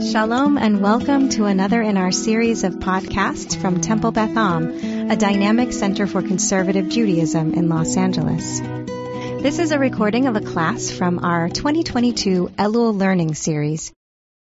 Shalom and welcome to another in our series of podcasts from Temple Beth Am, a dynamic center for conservative Judaism in Los Angeles. This is a recording of a class from our 2022 Elul Learning Series.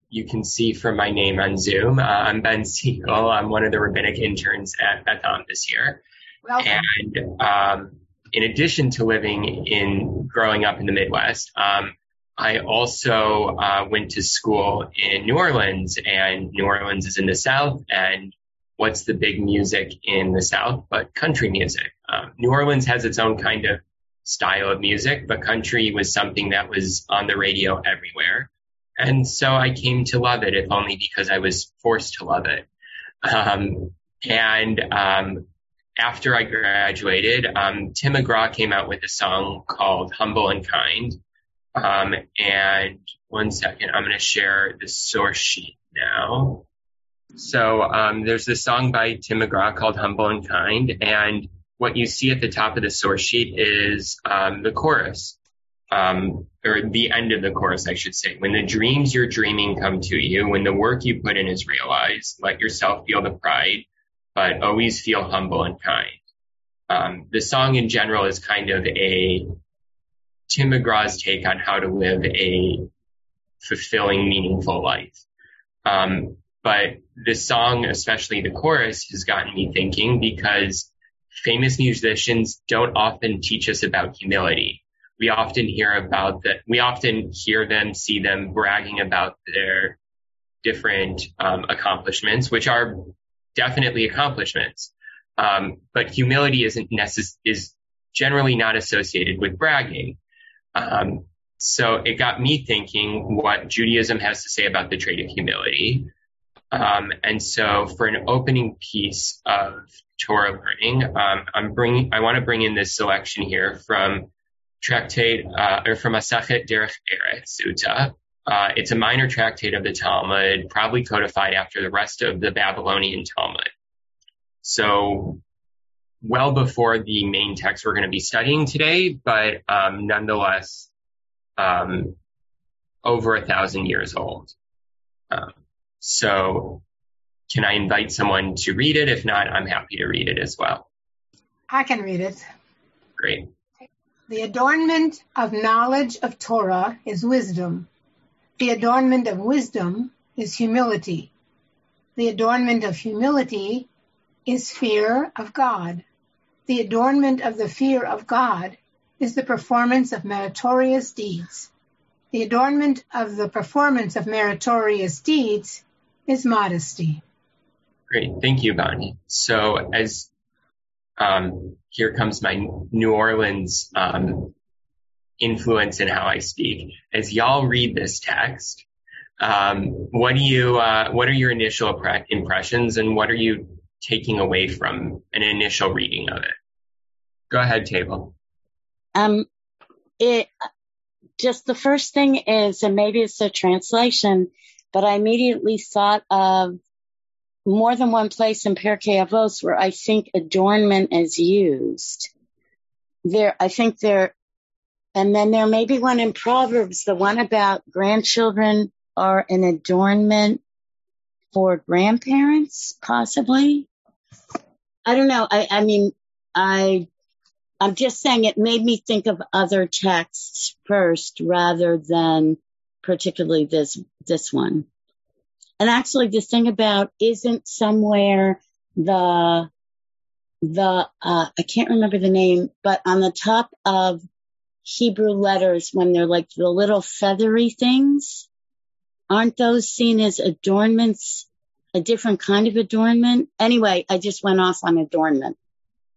You can see from my name on Zoom. Uh, I'm Ben Siegel. I'm one of the rabbinic interns at Beth Am this year. Welcome. And um, in addition to living in growing up in the Midwest, um, I also uh, went to school in New Orleans, and New Orleans is in the South. And what's the big music in the South but country music? Um, New Orleans has its own kind of style of music, but country was something that was on the radio everywhere. And so I came to love it, if only because I was forced to love it. Um, and um, after I graduated, um, Tim McGraw came out with a song called Humble and Kind um, and one second, I'm going to share the source sheet now. So um, there's this song by Tim McGraw called Humble and Kind, and what you see at the top of the source sheet is um, the chorus, um, or the end of the chorus, I should say. When the dreams you're dreaming come to you, when the work you put in is realized, let yourself feel the pride, but always feel humble and kind. Um, the song in general is kind of a Tim McGraw's take on how to live a fulfilling, meaningful life. Um, but this song, especially the chorus, has gotten me thinking because famous musicians don't often teach us about humility. We often hear about that. We often hear them, see them bragging about their different um, accomplishments, which are definitely accomplishments. Um, but humility isn't necess- is generally not associated with bragging. Um, so it got me thinking what Judaism has to say about the trait of humility. Um, and so for an opening piece of Torah learning, um, I'm bringing, I want to bring in this selection here from tractate, uh, or from Masachet Derech Eretz Zuta. Uh, it's a minor tractate of the Talmud, probably codified after the rest of the Babylonian Talmud. So well before the main text we're going to be studying today, but um, nonetheless um, over a thousand years old. Um, so can I invite someone to read it? If not, I'm happy to read it as well. I can read it. Great. The adornment of knowledge of Torah is wisdom. The adornment of wisdom is humility. The adornment of humility is fear of God. The adornment of the fear of God is the performance of meritorious deeds. The adornment of the performance of meritorious deeds is modesty. Great. Thank you, Bonnie. So as um, here comes my New Orleans um, influence in how I speak. As y'all read this text, um, what do you, uh, what are your initial impressions and what are you taking away from an initial reading of it? Go ahead, Tybal. Um, it just the first thing is, and maybe it's a translation, but I immediately thought of more than one place in Pirkei Avos where I think adornment is used. There, I think there, and then there may be one in Proverbs, the one about grandchildren are an adornment for grandparents, possibly. I don't know. I, I mean, I, I'm just saying it made me think of other texts first rather than particularly this, this one. And actually the thing about isn't somewhere the, the, uh, I can't remember the name, but on the top of Hebrew letters when they're like the little feathery things, aren't those seen as adornments, a different kind of adornment? Anyway, I just went off on adornment.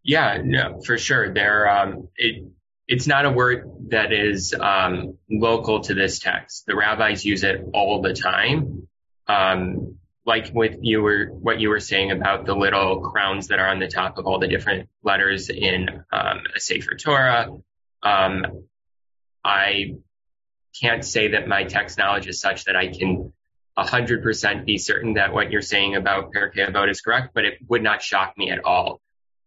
Yeah, no, for sure. There, um, it, it's not a word that is um, local to this text. The rabbis use it all the time. Um, like with you were what you were saying about the little crowns that are on the top of all the different letters in um, a Sefer Torah. Um, I can't say that my text knowledge is such that I can 100% be certain that what you're saying about Pirkei Avot is correct, but it would not shock me at all.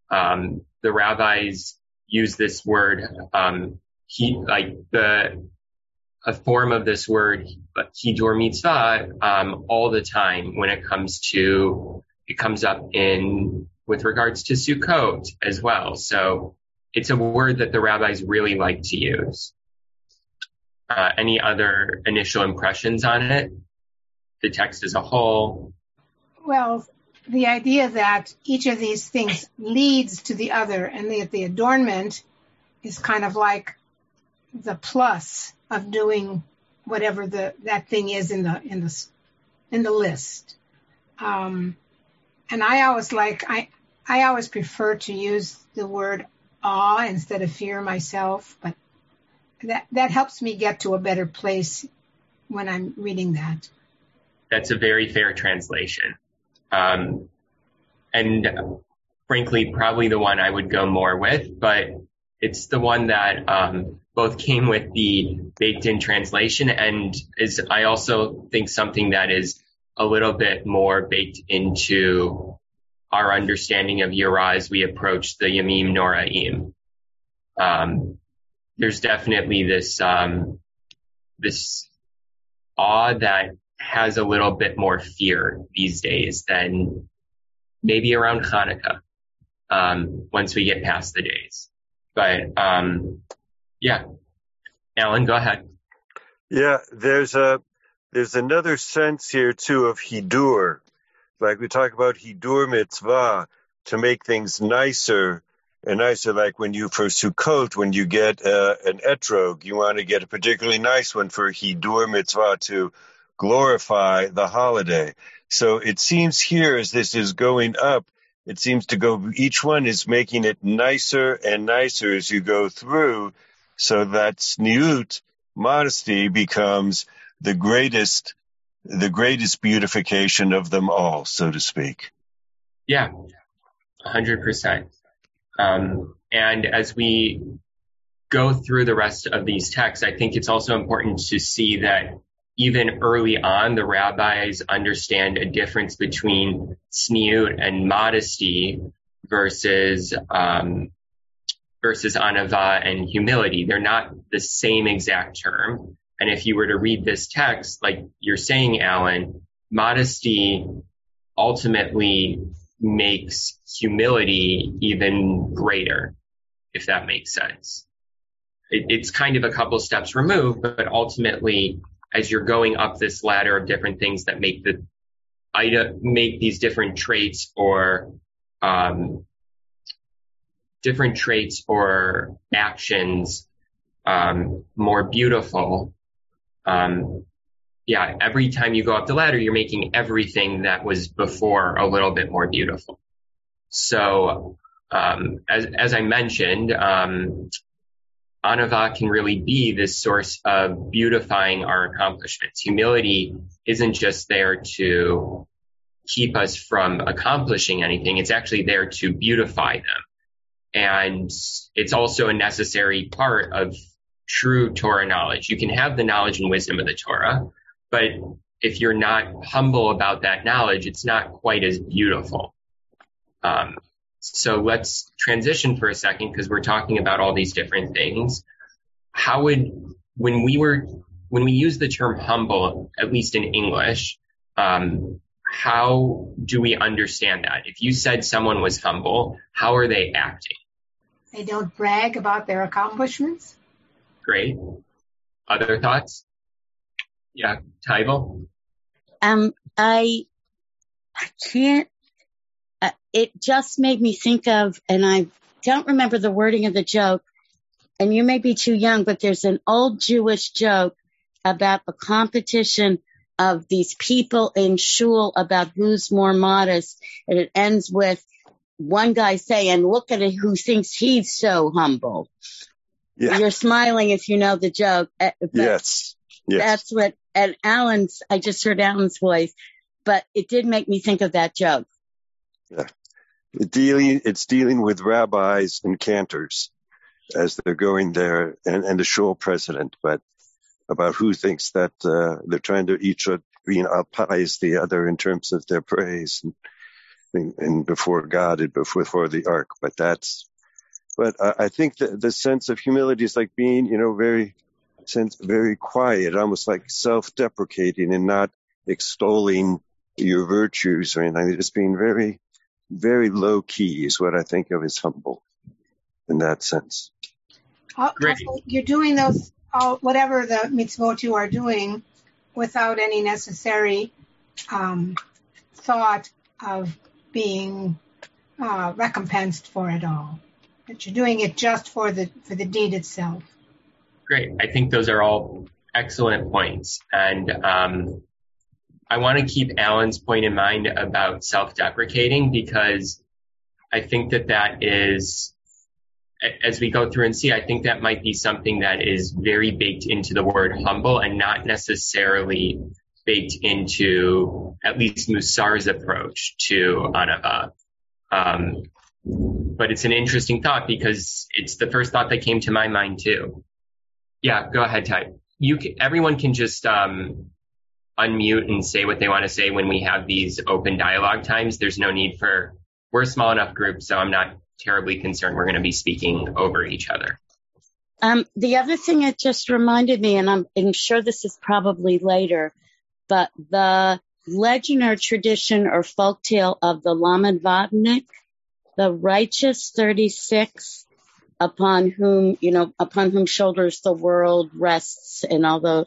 Um, the rabbis use this word, um, he, like the a form of this word, hidur mitzvah, um, all the time when it comes to, it comes up in, with regards to Sukkot as well. So it's a word that the rabbis really like to use. Uh, any other initial impressions on it? The text as a whole? Well, the idea that each of these things leads to the other and that the adornment is kind of like the plus of doing whatever the that thing is in the in the in the list. Um, and I always like I I always prefer to use the word awe instead of fear myself, but that that helps me get to a better place when I'm reading that. That's a very fair translation. Um, and frankly, probably the one I would go more with, but it's the one that um, both came with the baked in translation and is I also think something that is a little bit more baked into our understanding of Yirah as we approach the Yamim Noraim. Um, there's definitely this um, this awe that has a little bit more fear these days than maybe around Hanukkah um, once we get past the days. But um, yeah, Alan, go ahead. Yeah, there's a there's another sense here too of hidur, like we talk about hidur mitzvah to make things nicer and nicer. Like when you for Sukkot, when you get uh, an etrog, you want to get a particularly nice one for hidur mitzvah to glorify the holiday. So it seems here as this is going up, it seems to go, each one is making it nicer and nicer as you go through so that tzniut, modesty becomes the greatest, the greatest beautification of them all, so to speak. Yeah, hundred percent. Um, and as we go through the rest of these texts, I think it's also important to see that even early on, the rabbis understand a difference between tzniut and modesty versus um, versus anava and humility. They're not the same exact term. And if you were to read this text, like you're saying, Alan, modesty ultimately makes humility even greater, if that makes sense. It, it's kind of a couple steps removed, but ultimately as you're going up this ladder of different things that make the make these different traits or um, different traits or actions um, more beautiful. Um, yeah, every time you go up the ladder, you're making everything that was before a little bit more beautiful. So, um, as as I mentioned, um, Anava can really be this source of beautifying our accomplishments. Humility isn't just there to keep us from accomplishing anything. It's actually there to beautify them. And it's also a necessary part of true Torah knowledge. You can have the knowledge and wisdom of the Torah, but if you're not humble about that knowledge, it's not quite as beautiful. Um, so let's transition for a second because we're talking about all these different things. How would, when we were, when we use the term humble, at least in English, um, how do we understand that? If you said someone was humble, how are they acting? They don't brag about their accomplishments. Great. Other thoughts? Yeah, Tybal? Um, I, I can't uh, it just made me think of, and I don't remember the wording of the joke, and you may be too young, but there's an old Jewish joke about the competition of these people in shul about who's more modest, and it ends with one guy saying, look at it, who thinks he's so humble. Yeah. You're smiling if you know the joke. Uh, yes. yes. That's what, and Alan's, I just heard Alan's voice, but it did make me think of that joke. Dealing, it's dealing with rabbis and cantors as they're going there and, and the shul president, but about who thinks that uh, they're trying to each being outpies the other in terms of their praise and, and before God and before, before the ark. But that's, but I, I think the, the sense of humility is like being, you know, very sense very quiet, almost like self-deprecating and not extolling your virtues or anything. Just being very, very low key is what I think of as humble in that sense. Great. you're doing those, whatever the mitzvot you are doing without any necessary um, thought of being uh, recompensed for it all. That you're doing it just for the for the deed itself. Great. I think those are all excellent points, and um, I want to keep Alan's point in mind about self-deprecating because I think that that is as we go through and see, I think that might be something that is very baked into the word humble and not necessarily baked into at least Musar's approach to Anava. Um, but it's an interesting thought because it's the first thought that came to my mind too. Yeah, go ahead, Ty. You can, everyone can just um, unmute and say what they want to say when we have these open dialogue times. There's no need for we're a small enough group, so I'm not terribly concerned we're going to be speaking over each other. Um, the other thing it just reminded me, and I'm, I'm sure this is probably later, but the legend or tradition or folk tale of the Lamed Vavnik, the righteous 36, upon whom, you know, upon whom shoulders the world rests and all the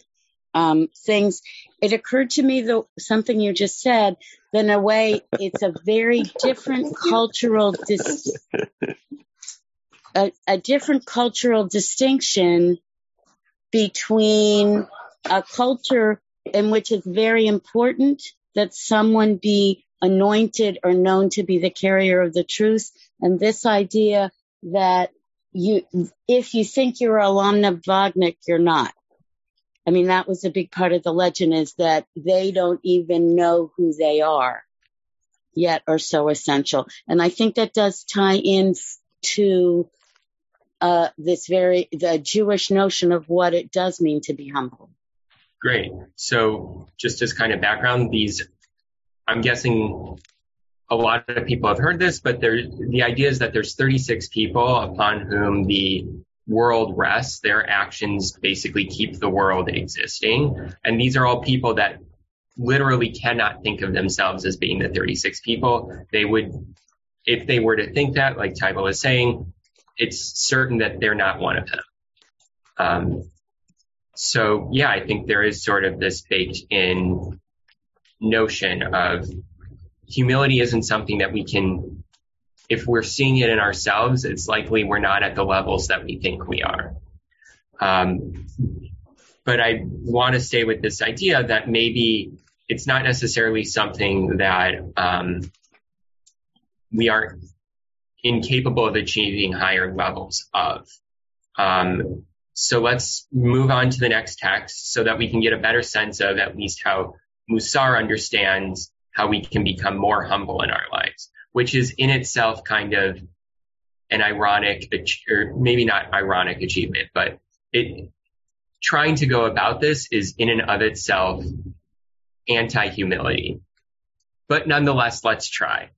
um, things. It occurred to me that something you just said, that in a way it's a very different cultural dis- a, a different cultural distinction between a culture in which it's very important that someone be anointed or known to be the carrier of the truth. And this idea that you, if you think you're a Lamed Vavnik, you're not. I mean, that was a big part of the legend is that they don't even know who they are yet are so essential. And I think that does tie in to uh, this very, the Jewish notion of what it does mean to be humble. Great. So just as kind of background, these, I'm guessing a lot of people have heard this, but there, the idea is that there's 36 people upon whom the world rests. Their actions basically keep the world existing. And these are all people that literally cannot think of themselves as being the 36 people. They would, if they were to think that, like Tybal is saying, it's certain that they're not one of them. Um, so yeah, I think there is sort of this baked in notion of humility isn't something that we can, if we're seeing it in ourselves, it's likely we're not at the levels that we think we are. Um, but I want to stay with this idea that maybe it's not necessarily something that um, we are incapable of achieving higher levels of. Um, so let's move on to the next text so that we can get a better sense of at least how Musar understands how we can become more humble in our lives, which is in itself kind of an ironic, or maybe not ironic achievement, but it, trying to go about this is in and of itself anti-humility. But nonetheless, let's try.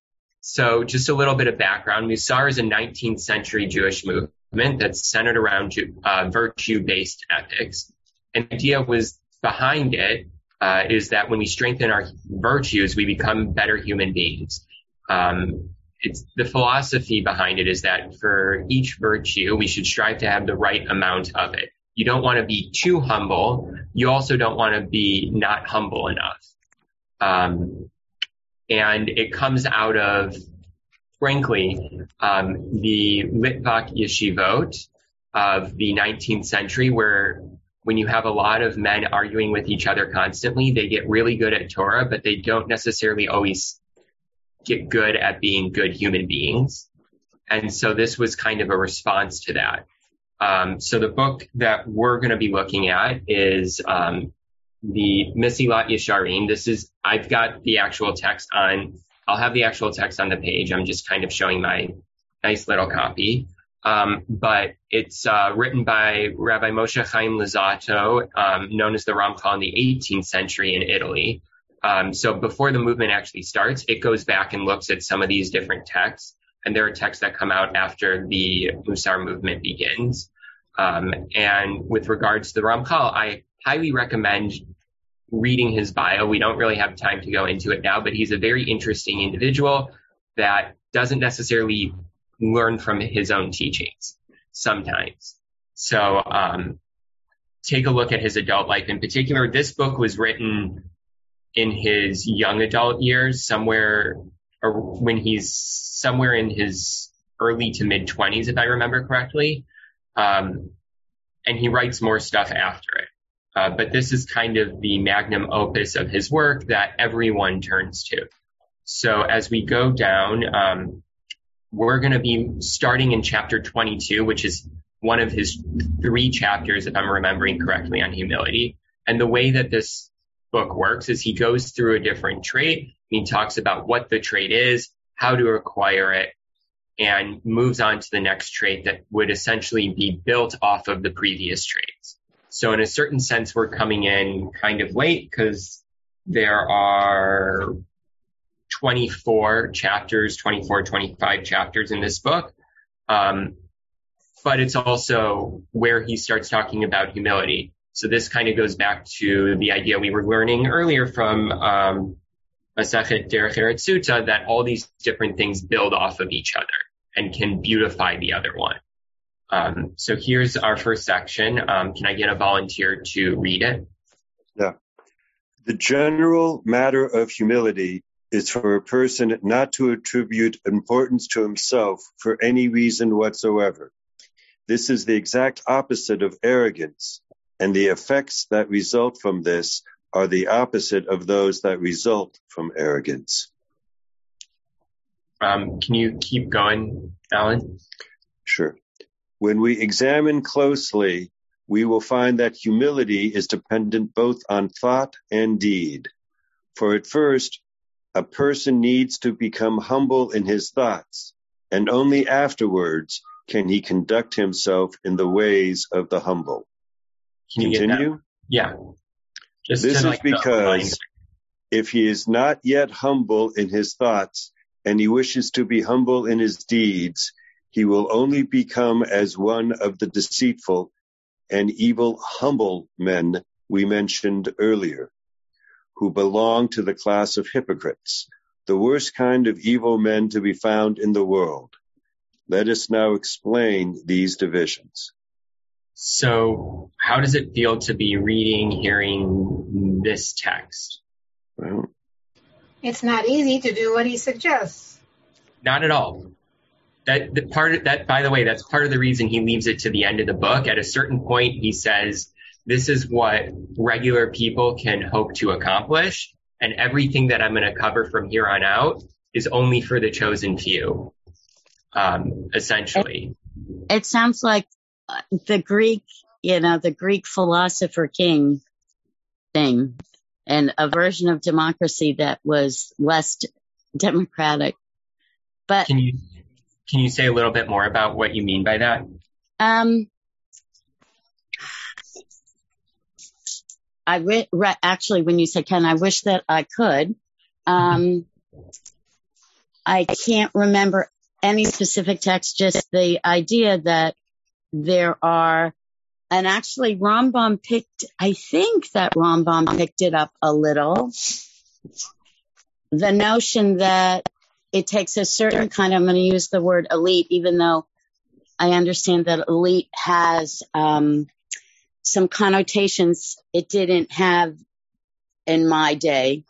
So just a little bit of background. Musar is a 19th century Jewish movement that's centered around uh, virtue-based ethics. And the idea was behind it uh, is that when we strengthen our virtues, we become better human beings. Um, it's the philosophy behind it is that for each virtue, we should strive to have the right amount of it. You don't want to be too humble. You also don't want to be not humble enough. Um, and it comes out of frankly, um, the Litvak yeshivot of the 19th century, where when you have a lot of men arguing with each other constantly, they get really good at Torah, but they don't necessarily always get good at being good human beings. And so this was kind of a response to that. Um, so the book that we're going to be looking at is um, the Mesilat Yesharim. This is I've got the actual text on I'll have the actual text on the page. I'm just kind of showing my nice little copy. Um, but it's uh, written by Rabbi Moshe Chaim Luzzatto, um, known as the Ramchal in the 18th century in Italy. Um, so before the movement actually starts, it goes back and looks at some of these different texts, and there are texts that come out after the Musar movement begins. Um, and with regards to the Ramchal, I highly recommend reading his bio. We don't really have time to go into it now, but he's a very interesting individual that doesn't necessarily learn from his own teachings sometimes. So, um, take a look at his adult life in particular. This book was written in his young adult years, somewhere when he's somewhere in his early to mid twenties, if I remember correctly. Um, and he writes more stuff after it. Uh, but this is kind of the magnum opus of his work that everyone turns to. So as we go down, um, we're going to be starting in chapter 22, which is one of his three chapters, if I'm remembering correctly, on humility. And the way that this book works is he goes through a different trait. He talks about what the trait is, how to acquire it, and moves on to the next trait that would essentially be built off of the previous traits. So in a certain sense, we're coming in kind of late because there are 24 chapters, 24, 25 chapters in this book. Um, but it's also where he starts talking about humility. So this kind of goes back to the idea we were learning earlier from um, Masachet Derech Eretz that all these different things build off of each other and can beautify the other one. Um, so here's our first section. Um, can I get a volunteer to read it? Yeah. The general matter of humility is for a person not to attribute importance to himself for any reason whatsoever. This is the exact opposite of arrogance, and the effects that result from this are the opposite of those that result from arrogance. Um, can you keep going, Alan? Sure. When we examine closely, we will find that humility is dependent both on thought and deed. For at first, a person needs to become humble in his thoughts, and only afterwards can he conduct himself in the ways of the humble. Can Continue? Yeah. Just this is like because if he is not yet humble in his thoughts and he wishes to be humble in his deeds, he will only become as one of the deceitful and evil humble men we mentioned earlier, who belong to the class of hypocrites, the worst kind of evil men to be found in the world. Let us now explain these divisions. So, how does it feel to be reading, hearing this text? Well, it's not easy to do what he suggests. Not at all that the part of that, by the way, that's part of the reason he leaves it to the end of the book. At a certain point, he says, this is what regular people can hope to accomplish. And everything that I'm going to cover from here on out is only for the chosen few, um, essentially. It, it sounds like the Greek, you know, the Greek philosopher king thing and a version of democracy that was less democratic. But can you can you say a little bit more about what you mean by that? Um, I re- re- actually, when you said, "Can I wish that I could," um, I can't remember any specific text. Just the idea that there are, and actually, Rambam picked. I think that Rambam picked it up a little. The notion that it takes a certain kind, of I'm going to use the word elite, even though I understand that elite has um, some connotations it didn't have in my day,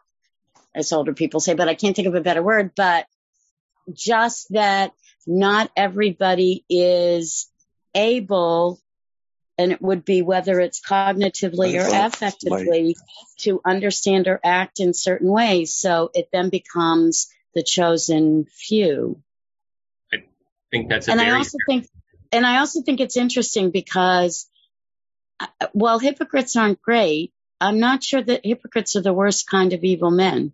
as older people say, but I can't think of a better word, but just that not everybody is able and it would be whether it's cognitively or affectively to understand or act in certain ways. So it then becomes the chosen few. I think that's and very- I also think, and I also think it's interesting because uh, while hypocrites aren't great, I'm not sure that hypocrites are the worst kind of evil men.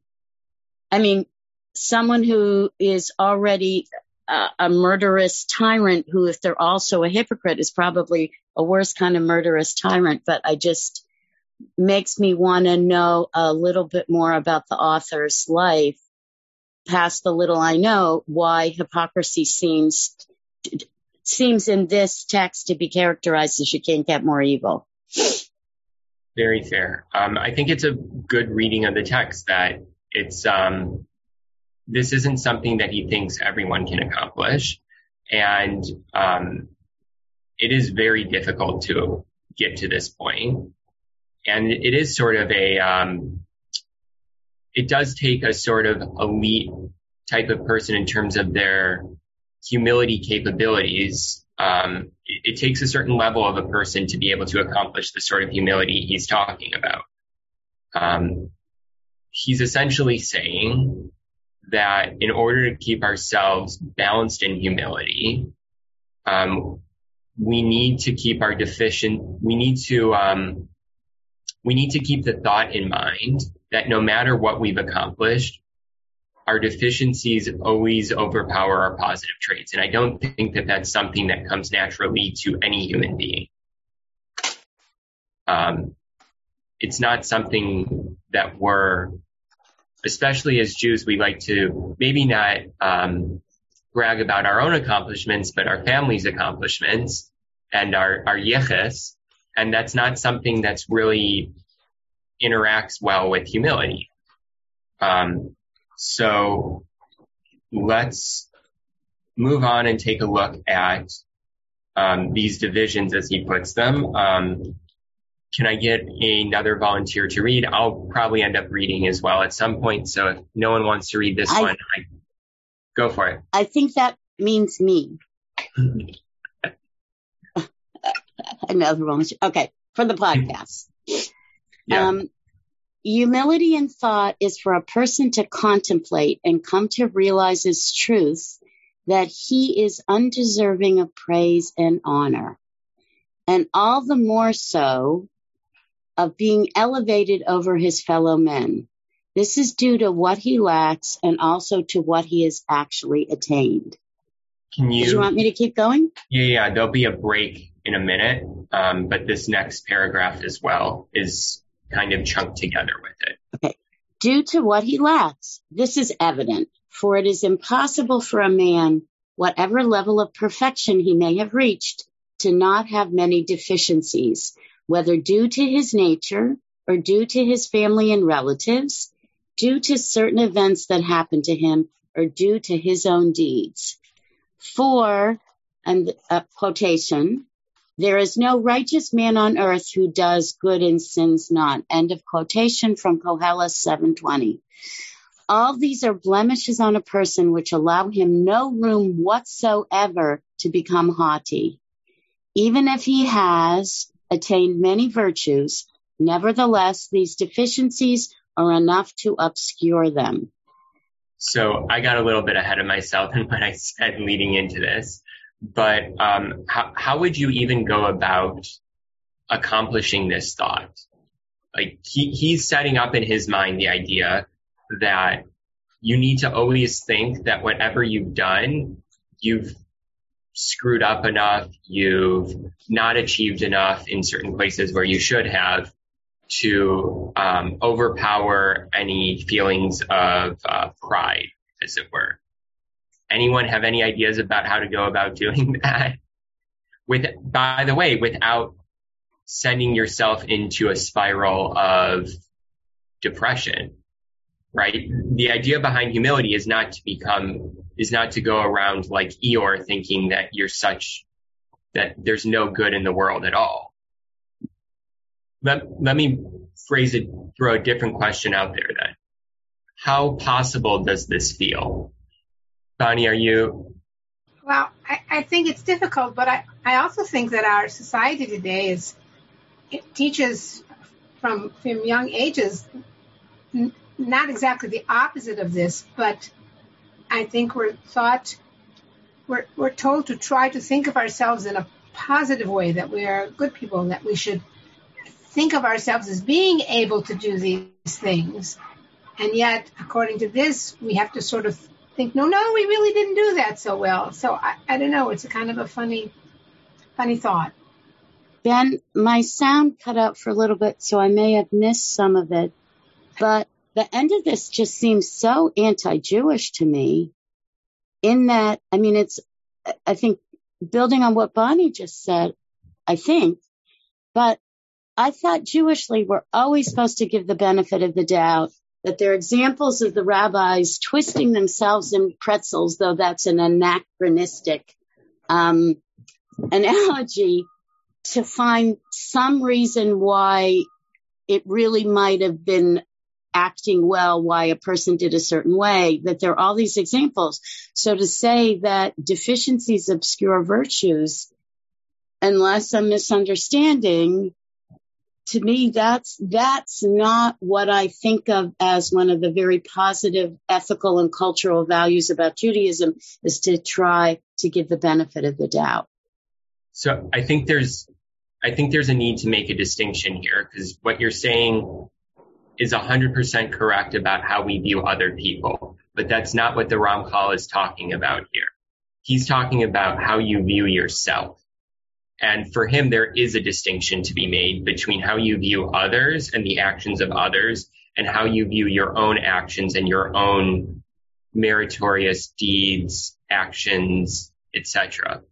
I mean, someone who is already a, murderous tyrant who, if they're also a hypocrite, is probably a worse kind of murderous tyrant. But I just makes me want to know a little bit more about the author's life past the little I know, why hypocrisy seems seems in this text to be characterized as you can't get more evil. Very fair. Um, I think it's a good reading of the text that it's um, this isn't something that he thinks everyone can accomplish, and um, it is very difficult to get to this point. And it is sort of a um, it does take a sort of elite type of person in terms of their humility capabilities. Um, it, it, takes a certain level of a person to be able to accomplish the sort of humility he's talking about. Um, he's essentially saying that in order to keep ourselves balanced in humility, um, we need to keep our deficient, we need to, um, we need to keep the thought in mind that no matter what we've accomplished, our deficiencies always overpower our positive traits. And I don't think that that's something that comes naturally to any human being. Um, it's not something that we're, especially as Jews, we like to maybe not um, brag about our own accomplishments, but our family's accomplishments and our, our yichus. And that's not something that's really interacts well with humility. Um, so let's move on and take a look at um, these divisions as he puts them. Um, can I get another volunteer to read? I'll probably end up reading as well at some point. So if no one wants to read this I, one, I, go for it. I think that means me. another volunteer. Okay, for the podcast. Yeah. Um, humility in thought is for a person to contemplate and come to realize his truth that he is undeserving of praise and honor. And all the more so of being elevated over his fellow men. This is due to what he lacks and also to what he has actually attained. Can you, Do you want me to keep going? Yeah, yeah. There'll be a break in a minute, um, but this next paragraph as well is kind of chunked together with it. Okay. Due to what he lacks, this is evident, for it is impossible for a man, whatever level of perfection he may have reached, to not have many deficiencies, whether due to his nature or due to his family and relatives, due to certain events that happened to him, or due to his own deeds. For, and quotation, there is no righteous man on earth who does good and sins not. End of quotation from Koheles 720. All these are blemishes on a person which allow him no room whatsoever to become haughty. Even if he has attained many virtues, nevertheless, these deficiencies are enough to obscure them. So I got a little bit ahead of myself in what I said leading into this but um, how, how would you even go about accomplishing this thought? Like he, he's setting up in his mind the idea that you need to always think that whatever you've done, you've screwed up enough, you've not achieved enough in certain places where you should have to um, overpower any feelings of uh, pride, as it were. Anyone have any ideas about how to go about doing that? With, by the way, without sending yourself into a spiral of depression, right? The idea behind humility is not to become, is not to go around like Eeyore thinking that you're such, that there's no good in the world at all. Let, let me phrase it, throw a different question out there then. How possible does this feel? Bonnie, are you? Well, I, I think it's difficult, but I, I also think that our society today is, it teaches from, from young ages, not exactly the opposite of this, but I think we're thought, we're, we're told to try to think of ourselves in a positive way, that we are good people, and that we should think of ourselves as being able to do these things. And yet, according to this, we have to sort of think, no, no, we really didn't do that so well. So I, I don't know. It's a kind of a funny, funny thought. Ben, my sound cut out for a little bit, so I may have missed some of it. But the end of this just seems so anti-Jewish to me in that, I mean, it's, I think building on what Bonnie just said, I think, but I thought Jewishly we're always supposed to give the benefit of the doubt that there are examples of the rabbis twisting themselves in pretzels, though that's an anachronistic um, analogy, to find some reason why it really might have been acting well, why a person did a certain way, that there are all these examples. So to say that deficiencies obscure virtues, unless I'm misunderstanding, to me, that's, that's not what I think of as one of the very positive ethical and cultural values about Judaism is to try to give the benefit of the doubt. So I think there's, I think there's a need to make a distinction here because what you're saying is 100% correct about how we view other people, but that's not what the Ramchal is talking about here. He's talking about how you view yourself. And for him, there is a distinction to be made between how you view others and the actions of others and how you view your own actions and your own meritorious deeds, actions, etc.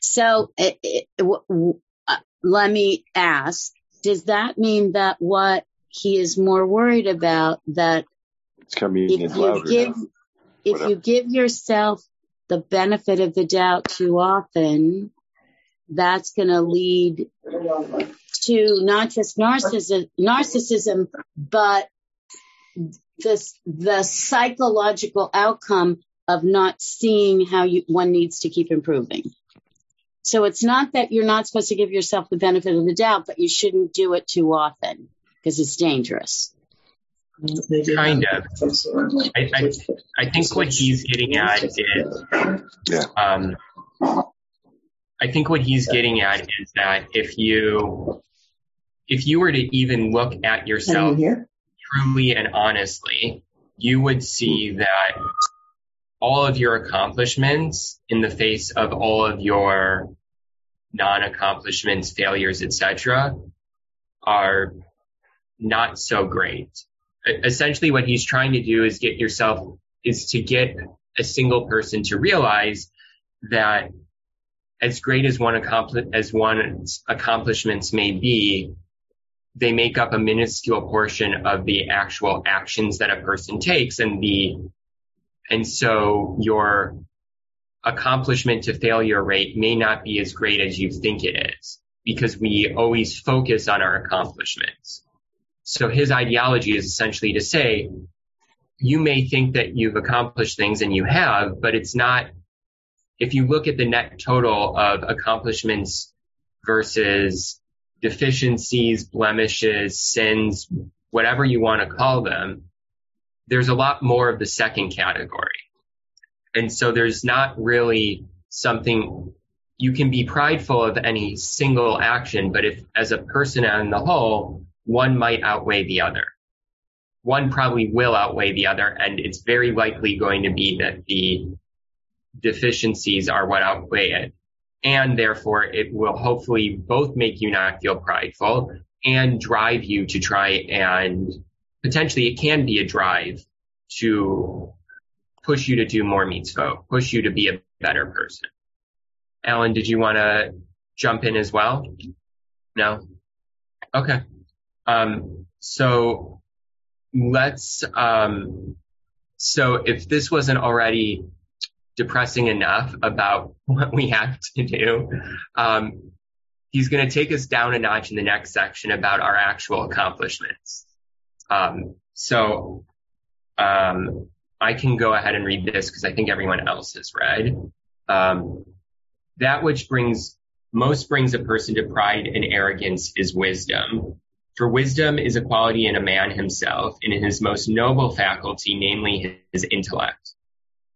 So it, it, w- uh, let me ask, does that mean that what he is more worried about that it's coming if you give, if you give yourself the benefit of the doubt too often, that's going to lead to not just narcissism, narcissism, but this, the psychological outcome of not seeing how you, one needs to keep improving. So it's not that you're not supposed to give yourself the benefit of the doubt, but you shouldn't do it too often because it's dangerous. Kind of. I, I, I think what he's getting at is, um, I think what he's getting at is that if you, if you were to even look at yourself truly and honestly, you would see that all of your accomplishments in the face of all of your non-accomplishments, failures, etc., are not so great. Essentially, what he's trying to do is get yourself is to get a single person to realize that as great as one accompli- as one's accomplishments may be, they make up a minuscule portion of the actual actions that a person takes and the and so your accomplishment to failure rate may not be as great as you think it is because we always focus on our accomplishments. So his ideology is essentially to say, you may think that you've accomplished things and you have, but it's not, if you look at the net total of accomplishments versus deficiencies, blemishes, sins, whatever you want to call them, there's a lot more of the second category. And so there's not really something you can be prideful of any single action, but if as a person on the whole, one might outweigh the other. One probably will outweigh the other, and it's very likely going to be that the deficiencies are what outweigh it. And therefore, it will hopefully both make you not feel prideful and drive you to try and potentially it can be a drive to push you to do more meets, mitzvot, push you to be a better person. Alan, did you want to jump in as well? No? Okay. Um, so let's, um, so if this wasn't already depressing enough about what we have to do, um, he's going to take us down a notch in the next section about our actual accomplishments. Um, so, um, I can go ahead and read this because I think everyone else has read. Um, that which brings most brings a person to pride and arrogance is wisdom. For wisdom is a quality in a man himself, in his most noble faculty, namely his intellect.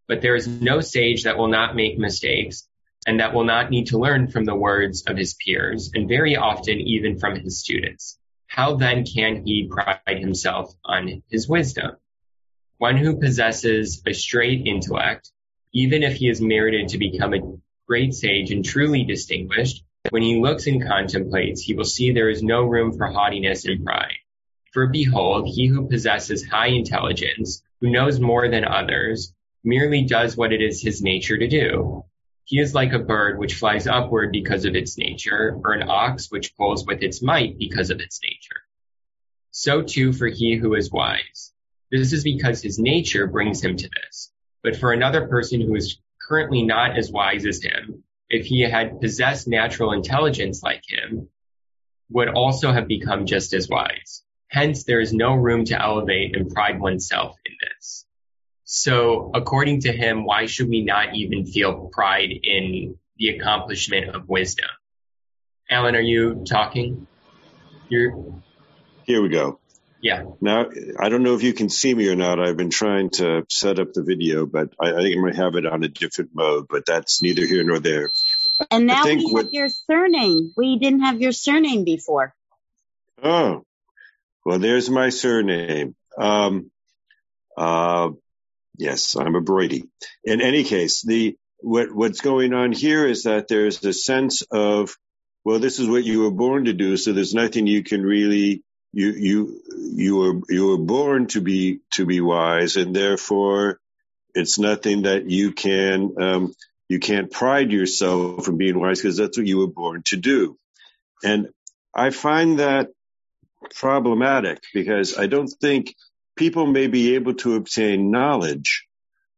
But there is no sage that will not make mistakes and that will not need to learn from the words of his peers and very often even from his students. How then can he pride himself on his wisdom? One who possesses a straight intellect, even if he is merited to become a great sage and truly distinguished, when he looks and contemplates, he will see there is no room for haughtiness and pride. For behold, he who possesses high intelligence, who knows more than others, merely does what it is his nature to do. He is like a bird which flies upward because of its nature, or an ox which pulls with its might because of its nature. So too for he who is wise. This is because his nature brings him to this. But for another person who is currently not as wise as him, if he had possessed natural intelligence like him, would also have become just as wise. Hence, there is no room to elevate and pride oneself in this. So according to him, why should we not even feel pride in the accomplishment of wisdom? Alan, are you talking? You're. Here we go. Yeah. Now, I don't know if you can see me or not. I've been trying to set up the video, but I, I think I might have it on a different mode, but that's neither here nor there. And now we have what, your surname. We didn't have your surname before. Oh, well, there's my surname. Um, uh, Yes, I'm a Brady. In any case, the what what's going on here is that there's a sense of well, this is what you were born to do, so there's nothing you can really you you you were you were born to be to be wise, and therefore it's nothing that you can um, you can't pride yourself in being wise because that's what you were born to do. And I find that problematic because I don't think people may be able to obtain knowledge,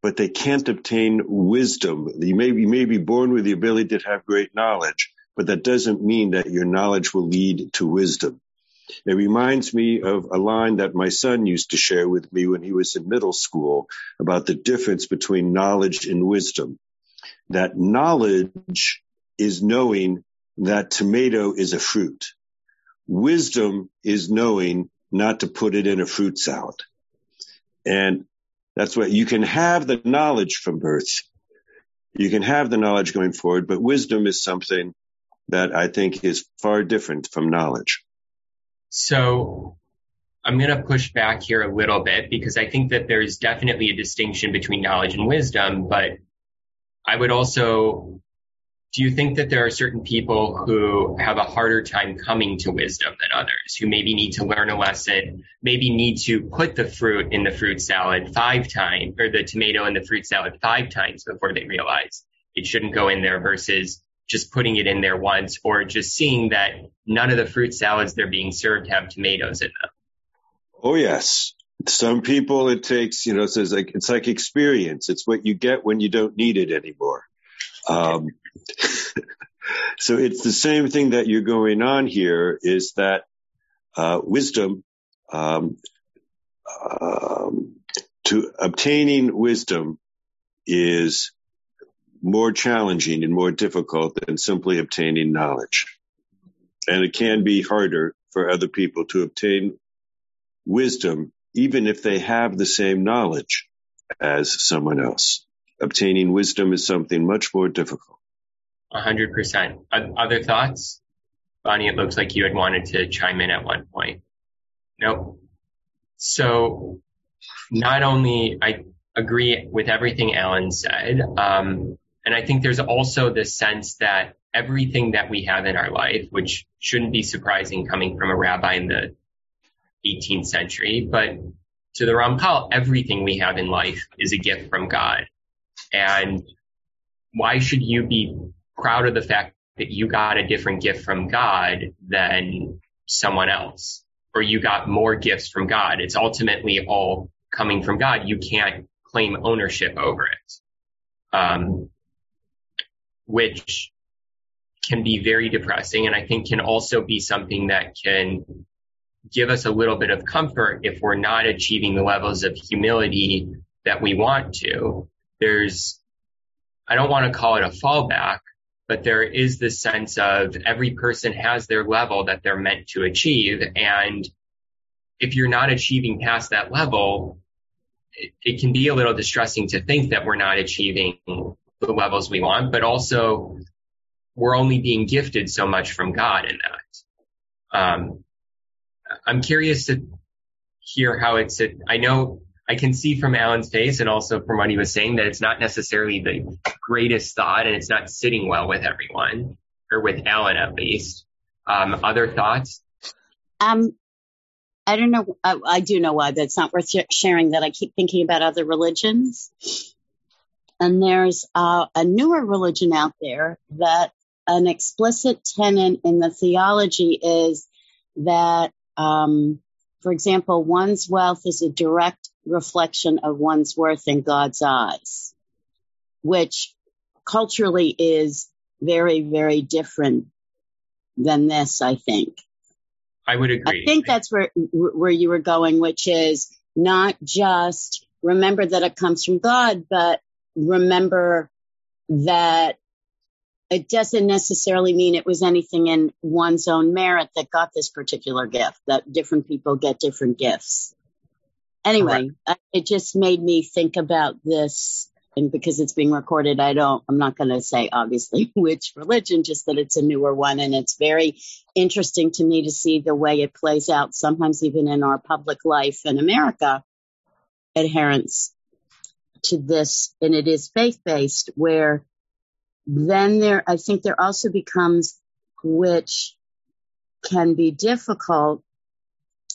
but they can't obtain wisdom. You may, you may be born with the ability to have great knowledge, but that doesn't mean that your knowledge will lead to wisdom. It reminds me of a line that my son used to share with me when he was in middle school about the difference between knowledge and wisdom. That knowledge is knowing that tomato is a fruit. Wisdom is knowing not to put it in a fruit salad. And that's what you can have the knowledge from birth. You can have the knowledge going forward, but wisdom is something that I think is far different from knowledge. So I'm going to push back here a little bit because I think that there's definitely a distinction between knowledge and wisdom, but I would also do you think that there are certain people who have a harder time coming to wisdom than others, who maybe need to learn a lesson, maybe need to put the fruit in the fruit salad five times, or the tomato in the fruit salad five times before they realize it shouldn't go in there versus just putting it in there once or just seeing that none of the fruit salads they're being served have tomatoes in them? Oh, yes. Some people it takes, you know, it's like, it's like experience. It's what you get when you don't need it anymore. Um, so it's the same thing that you're going on here is that uh, wisdom um, um, to obtaining wisdom is more challenging and more difficult than simply obtaining knowledge. And it can be harder for other people to obtain wisdom, even if they have the same knowledge as someone else obtaining wisdom is something much more difficult. A hundred percent. Other thoughts? Bonnie, it looks like you had wanted to chime in at one point. Nope. So not only I agree with everything Alan said, um, and I think there's also this sense that everything that we have in our life, which shouldn't be surprising coming from a rabbi in the 18th century, but to the Ramchal, everything we have in life is a gift from God. And why should you be proud of the fact that you got a different gift from God than someone else? Or you got more gifts from God? It's ultimately all coming from God. You can't claim ownership over it. Um, which can be very depressing and I think can also be something that can give us a little bit of comfort if we're not achieving the levels of humility that we want to there's, I don't want to call it a fallback, but there is this sense of every person has their level that they're meant to achieve. And if you're not achieving past that level, it, it can be a little distressing to think that we're not achieving the levels we want, but also we're only being gifted so much from God in that. Um, I'm curious to hear how it's, I know I can see from Alan's face and also from what he was saying that it's not necessarily the greatest thought and it's not sitting well with everyone or with Alan at least. Um, other thoughts? Um, I don't know. I, I do know why, but it's not worth sharing that I keep thinking about other religions. And there's uh, a newer religion out there that an explicit tenet in the theology is that, um, for example, one's wealth is a direct reflection of one's worth in God's eyes, which culturally is very, very different than this, I think. I would agree. I think that's where where you were going, which is not just remember that it comes from God, but remember that it doesn't necessarily mean it was anything in one's own merit that got this particular gift, that different people get different gifts. Anyway, Correct. it just made me think about this and because it's being recorded, I don't, I'm not going to say obviously which religion, just that it's a newer one. And it's very interesting to me to see the way it plays out, sometimes even in our public life in America, adherence to this. And it is faith based where then there, I think there also becomes, which can be difficult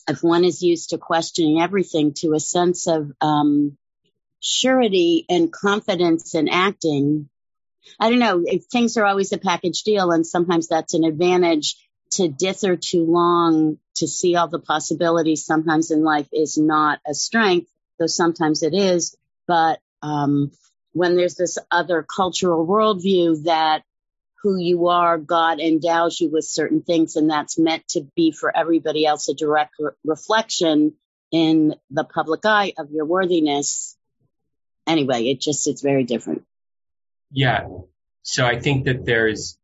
if one is used to questioning everything to a sense of, um, surety and confidence in acting. I don't know. Things are always a package deal, and sometimes that's an advantage. To dither too long to see all the possibilities sometimes in life is not a strength, though sometimes it is. But um, when there's this other cultural worldview that who you are, God endows you with certain things, and that's meant to be for everybody else a direct re- reflection in the public eye of your worthiness anyway, it just, it's very different. Yeah. So I think that there's,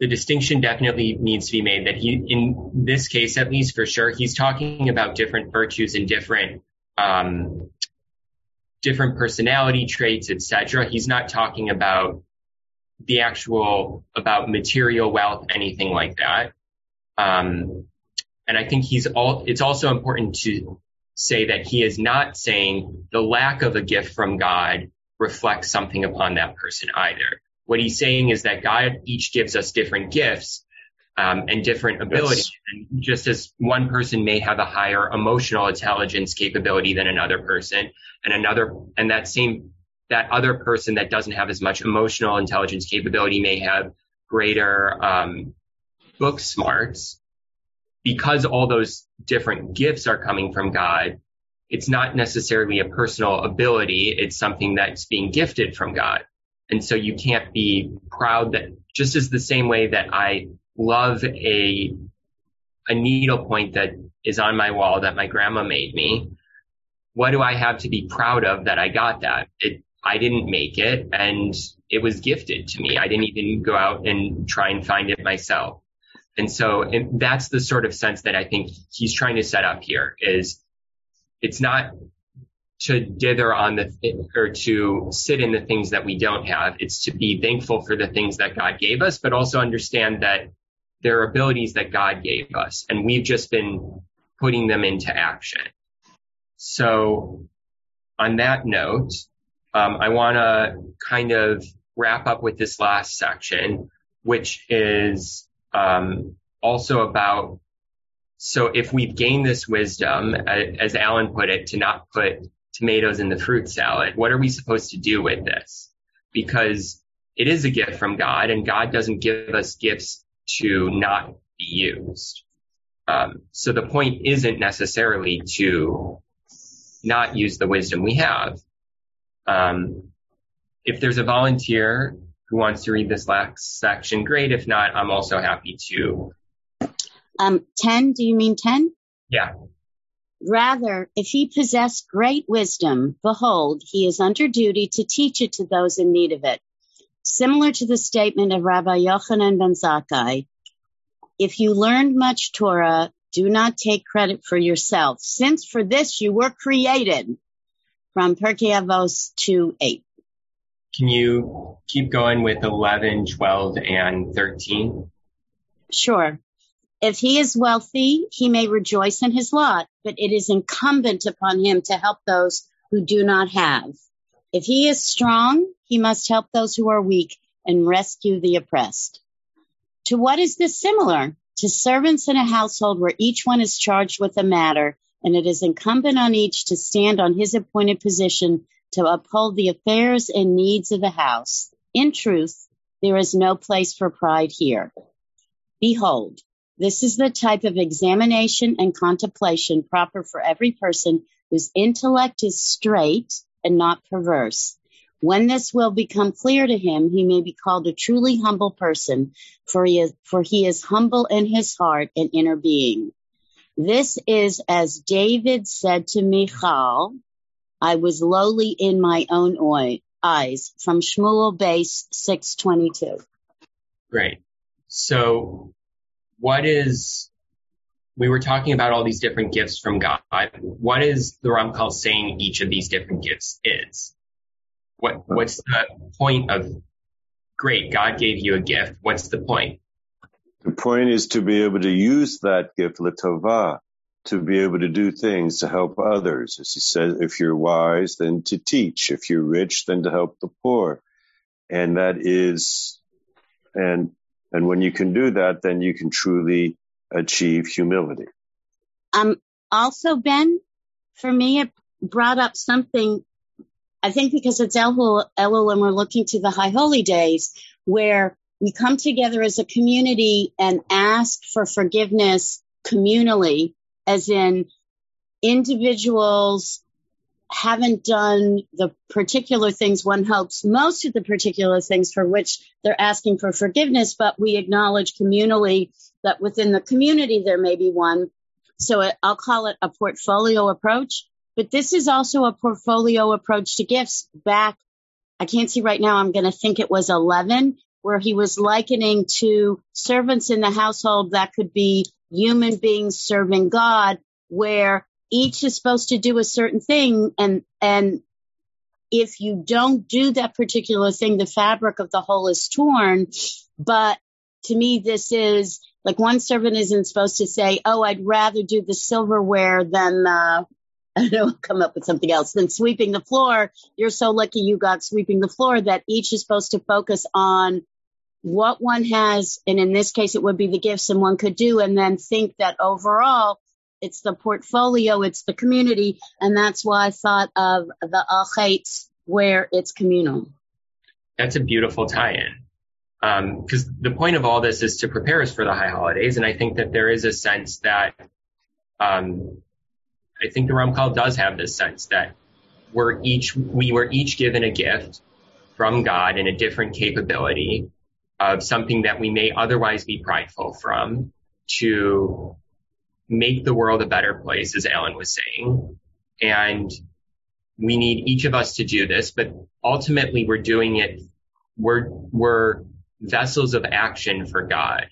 the distinction definitely needs to be made that he, in this case, at least for sure, he's talking about different virtues and different, um, different personality traits, etc. He's not talking about the actual, about material wealth, anything like that. Um, and I think he's all, it's also important to say that he is not saying the lack of a gift from God reflects something upon that person either. What he's saying is that God each gives us different gifts um, and different abilities. Yes. And just as one person may have a higher emotional intelligence capability than another person, and another, and that same, that other person that doesn't have as much emotional intelligence capability may have greater um, book smarts because all those different gifts are coming from God, it's not necessarily a personal ability. It's something that's being gifted from God. And so you can't be proud that just as the same way that I love a, a needle point that is on my wall that my grandma made me. What do I have to be proud of that I got that? It, I didn't make it and it was gifted to me. I didn't even go out and try and find it myself. And so and that's the sort of sense that I think he's trying to set up here is it's not to dither on the or to sit in the things that we don't have. It's to be thankful for the things that God gave us, but also understand that there are abilities that God gave us and we've just been putting them into action. So on that note, um, I want to kind of wrap up with this last section, which is um, also about so if we've gained this wisdom, as Alan put it, to not put tomatoes in the fruit salad, what are we supposed to do with this? Because it is a gift from God and God doesn't give us gifts to not be used. Um, so the point isn't necessarily to not use the wisdom we have. Um, if there's a volunteer who wants to read this last section, great. If not, I'm also happy to. Um, 10, do you mean 10? Yeah. Rather, if he possess great wisdom, behold, he is under duty to teach it to those in need of it. Similar to the statement of Rabbi Yochanan ben Zakkai, if you learned much Torah, do not take credit for yourself, since for this you were created. From Pirkei Avos 2 8. Can you keep going with 11, 12, and 13? Sure. If he is wealthy, he may rejoice in his lot, but it is incumbent upon him to help those who do not have. If he is strong, he must help those who are weak and rescue the oppressed. To what is this similar? To servants in a household where each one is charged with a matter, and it is incumbent on each to stand on his appointed position to uphold the affairs and needs of the house. In truth, there is no place for pride here. Behold, this is the type of examination and contemplation proper for every person whose intellect is straight and not perverse. When this will become clear to him, he may be called a truly humble person, for he is, for he is humble in his heart and inner being. This is as David said to Michal, I was lowly in my own eyes from Shmuel Bet 622. Great. So what is, we were talking about all these different gifts from God. What is the Ramchal saying each of these different gifts is? What, what's the point of, great, God gave you a gift. What's the point? The point is to be able to use that gift, letova, to be able to do things to help others. As he says, if you're wise, then to teach. If you're rich, then to help the poor. And that is, and, and when you can do that, then you can truly achieve humility. Um, also, Ben, for me, it brought up something, I think because it's Elul, Elul and we're looking to the high holy days where we come together as a community and ask for forgiveness communally, as in individuals haven't done the particular things one hopes most of the particular things for which they're asking for forgiveness, but we acknowledge communally that within the community there may be one. So it, I'll call it a portfolio approach, but this is also a portfolio approach to gifts back. I can't see right now. I'm going to think it was 11 where he was likening to servants in the household that could be human beings serving God, where each is supposed to do a certain thing and, and if you don't do that particular thing, the fabric of the whole is torn. But to me, this is like one servant isn't supposed to say, Oh, I'd rather do the silverware than, uh, I don't come up with something else than sweeping the floor. You're so lucky you got sweeping the floor that each is supposed to focus on what one has. And in this case, it would be the gifts and one could do and then think that overall it's the portfolio, it's the community. And that's why I thought of the Achates where it's communal. That's a beautiful tie-in. Because um, the point of all this is to prepare us for the high holidays, and I think that there is a sense that um, I think the Ramchal does have this sense that we're each we were each given a gift from God in a different capability of something that we may otherwise be prideful from to make the world a better place, as Alan was saying. And we need each of us to do this, but ultimately we're doing it. We're, we're vessels of action for God,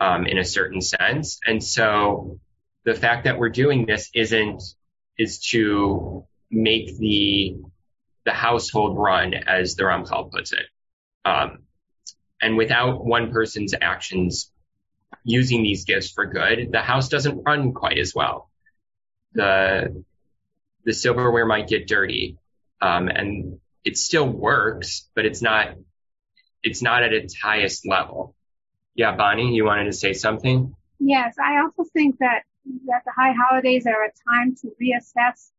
um, in a certain sense. And so the fact that we're doing this isn't, is to make the, the household run as the Ramchal puts it. Um, and without one person's actions using these gifts for good, the house doesn't run quite as well. The, the silverware might get dirty, um, and it still works, but it's not, it's not at its highest level. Yeah, Bonnie, you wanted to say something? Yes, I also think that that the high holidays are a time to reassess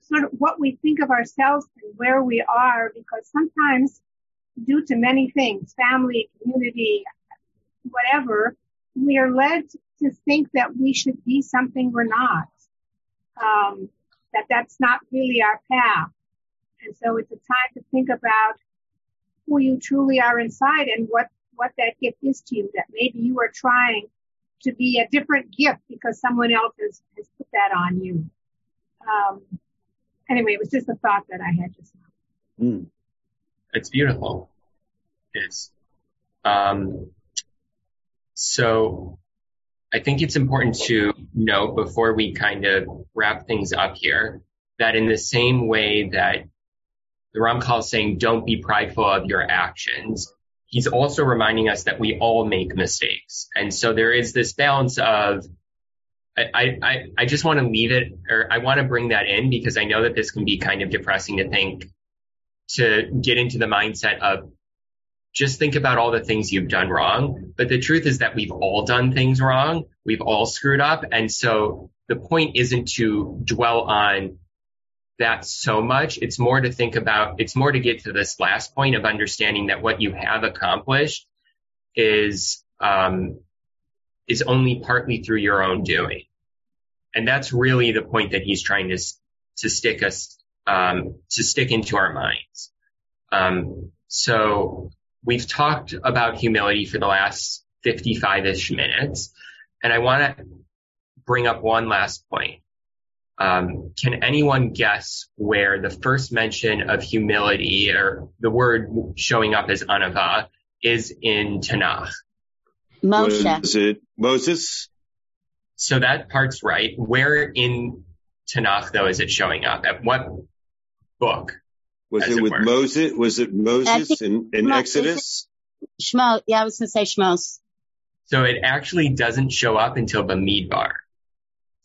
sort of what we think of ourselves and where we are, because sometimes due to many things, family, community, whatever, we are led to think that we should be something we're not. Um, that that's not really our path. And so it's a time to think about who you truly are inside and what, what that gift is to you, that maybe you are trying to be a different gift because someone else has, has put that on you. Um, anyway, it was just a thought that I had just now. Mm. It's beautiful. It's, um, so I think it's important to note before we kind of wrap things up here that in the same way that the Ramchal is saying don't be prideful of your actions, he's also reminding us that we all make mistakes. And so there is this balance of I, I, I just want to leave it or I want to bring that in because I know that this can be kind of depressing to think to get into the mindset of just think about all the things you've done wrong. But the truth is that we've all done things wrong. We've all screwed up. And so the point isn't to dwell on that so much. It's more to think about, it's more to get to this last point of understanding that what you have accomplished is, um, is only partly through your own doing. And that's really the point that he's trying to, to stick us, um, to stick into our minds. Um, so we've talked about humility for the last 55-ish minutes, and I want to bring up one last point. Um, can anyone guess where the first mention of humility or the word showing up as anava is in Tanakh? Moshe. Was it Moses? So that part's right. Where in Tanakh though is it showing up? At what book? Was it it with were. Moses? Was it Moses in, in Mo- Exodus? Shmo. Yeah, I was going to say Shmos. So it actually doesn't show up until the Bamidbar.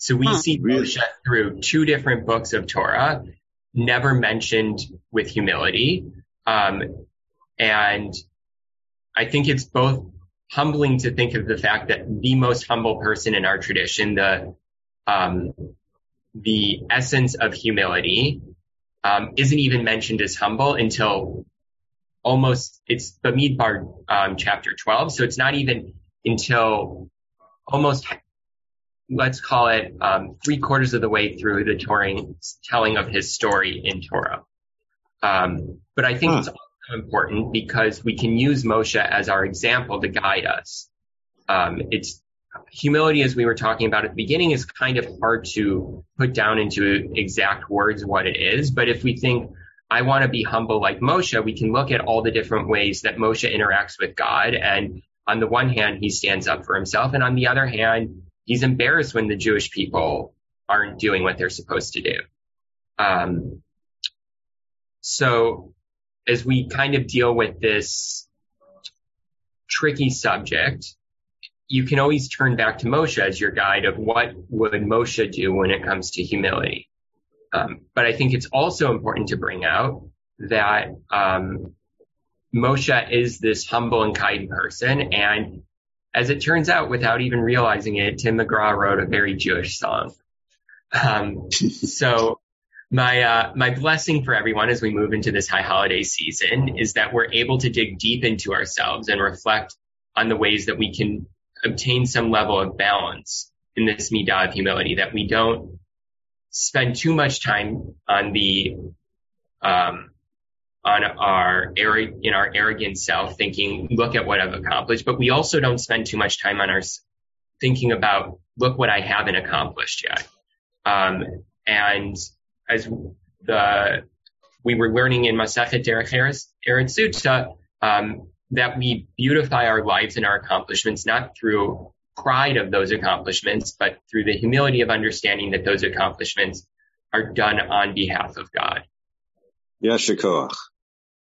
So we Huh. see Really? Moshe through two different books of Torah, never mentioned with humility. Um, and I think it's both humbling to think of the fact that the most humble person in our tradition, the, um, the essence of humility, um, isn't even mentioned as humble until almost, it's Bamidbar, um, chapter 12. So it's not even until almost let's call it um, three quarters of the way through the touring telling of his story in Torah. Um, but I think Huh. it's also important because we can use Moshe as our example to guide us. Um, it's humility, as we were talking about at the beginning, is kind of hard to put down into exact words what it is. But if we think I want to be humble like Moshe, we can look at all the different ways that Moshe interacts with God. And on the one hand, he stands up for himself. And on the other hand, he's embarrassed when the Jewish people aren't doing what they're supposed to do. Um, so as we kind of deal with this tricky subject, you can always turn back to Moshe as your guide of what would Moshe do when it comes to humility. Um, but I think it's also important to bring out that um, Moshe is this humble and kind person, and as it turns out, without even realizing it, Tim McGraw wrote a very Jewish song. Um, so my uh, my blessing for everyone as we move into this high holiday season is that we're able to dig deep into ourselves and reflect on the ways that we can obtain some level of balance in this midah of humility. That we don't spend too much time on the um, on our in our arrogant self, thinking, "Look at what I've accomplished," but we also don't spend too much time on our thinking about, "Look what I haven't accomplished yet." Um, and as the we were learning in Masachet Derech Eretz Zuta, um, that we beautify our lives and our accomplishments not through pride of those accomplishments, but through the humility of understanding that those accomplishments are done on behalf of God. Yashikoach.